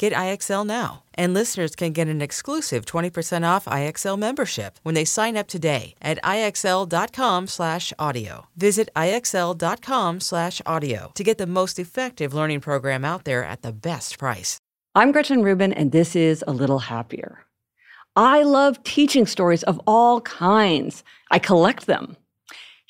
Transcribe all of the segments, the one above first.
Get IXL now. And listeners can get an exclusive 20% off IXL membership when they sign up today at IXL.com/audio. Visit IXL.com/audio to get the most effective learning program out there at the best price. I'm Gretchen Rubin, and this is A Little Happier. I love teaching stories of all kinds. I collect them.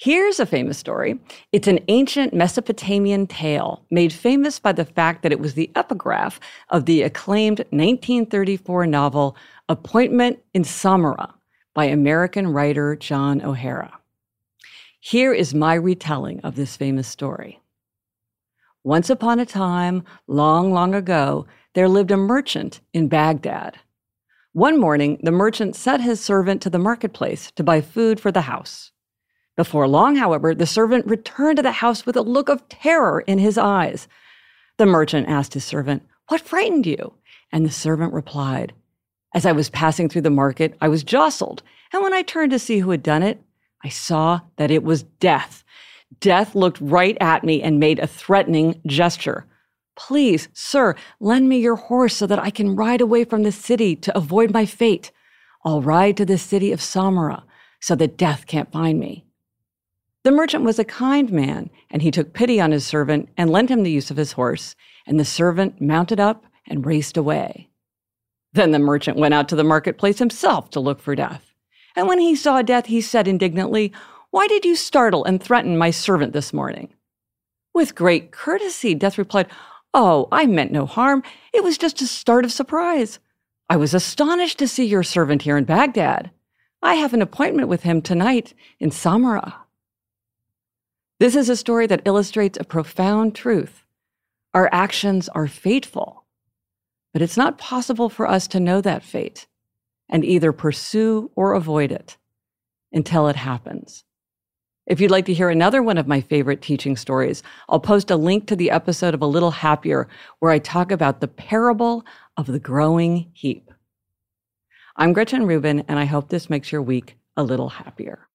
Here's a famous story. It's an ancient Mesopotamian tale made famous by the fact that it was the epigraph of the acclaimed 1934 novel Appointment in Samarra by American writer John O'Hara. Here is my retelling of this famous story. Once upon a time, long, long ago, there lived a merchant in Baghdad. One morning, the merchant sent his servant to the marketplace to buy food for the house. Before long, however, the servant returned to the house with a look of terror in his eyes. The merchant asked his servant, What frightened you? And the servant replied, As I was passing through the market, I was jostled, and when I turned to see who had done it, I saw that it was death. Death looked right at me and made a threatening gesture. Please, sir, lend me your horse so that I can ride away from the city to avoid my fate. I'll ride to the city of Samarra so that death can't find me. The merchant was a kind man, and he took pity on his servant and lent him the use of his horse, and the servant mounted up and raced away. Then the merchant went out to the marketplace himself to look for death. And when he saw death, he said indignantly, Why did you startle and threaten my servant this morning? With great courtesy, Death replied, Oh, I meant no harm. It was just a start of surprise. I was astonished to see your servant here in Baghdad. I have an appointment with him tonight in Samarra. This is a story that illustrates a profound truth. Our actions are fateful, but it's not possible for us to know that fate and either pursue or avoid it until it happens. If you'd like to hear another one of my favorite teaching stories, I'll post a link to the episode of A Little Happier where I talk about the parable of the growing heap. I'm Gretchen Rubin, and I hope this makes your week a little happier.